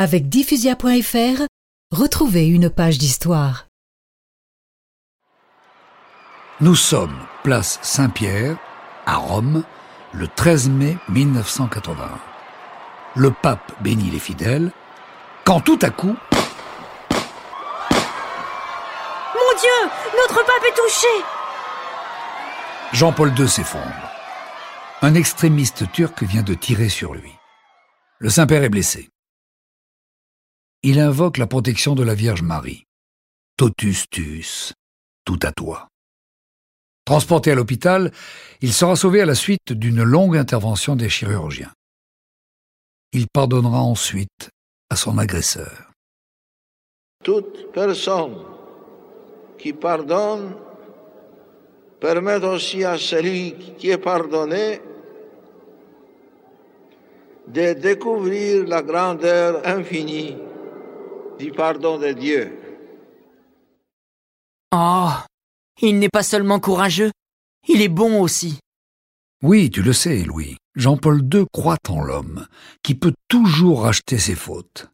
Avec diffusia.fr, retrouvez une page d'histoire. Nous sommes place Saint-Pierre, à Rome, le 13 mai 1981. Le pape bénit les fidèles, quand tout à coup, Mon Dieu, notre pape est touché Jean-Paul II s'effondre. Un extrémiste turc vient de tirer sur lui. Le Saint-Père est blessé. Il invoque la protection de la Vierge Marie. Totus tuus, tout à toi. Transporté à l'hôpital, il sera sauvé à la suite d'une longue intervention des chirurgiens. Il pardonnera ensuite à son agresseur. Toute personne qui pardonne permet aussi à celui qui est pardonné de découvrir la grandeur infinie du pardon de Dieu. Oh, il n'est pas seulement courageux, il est bon aussi. Oui, tu le sais, Louis. Jean-Paul II croit en l'homme, qui peut toujours racheter ses fautes.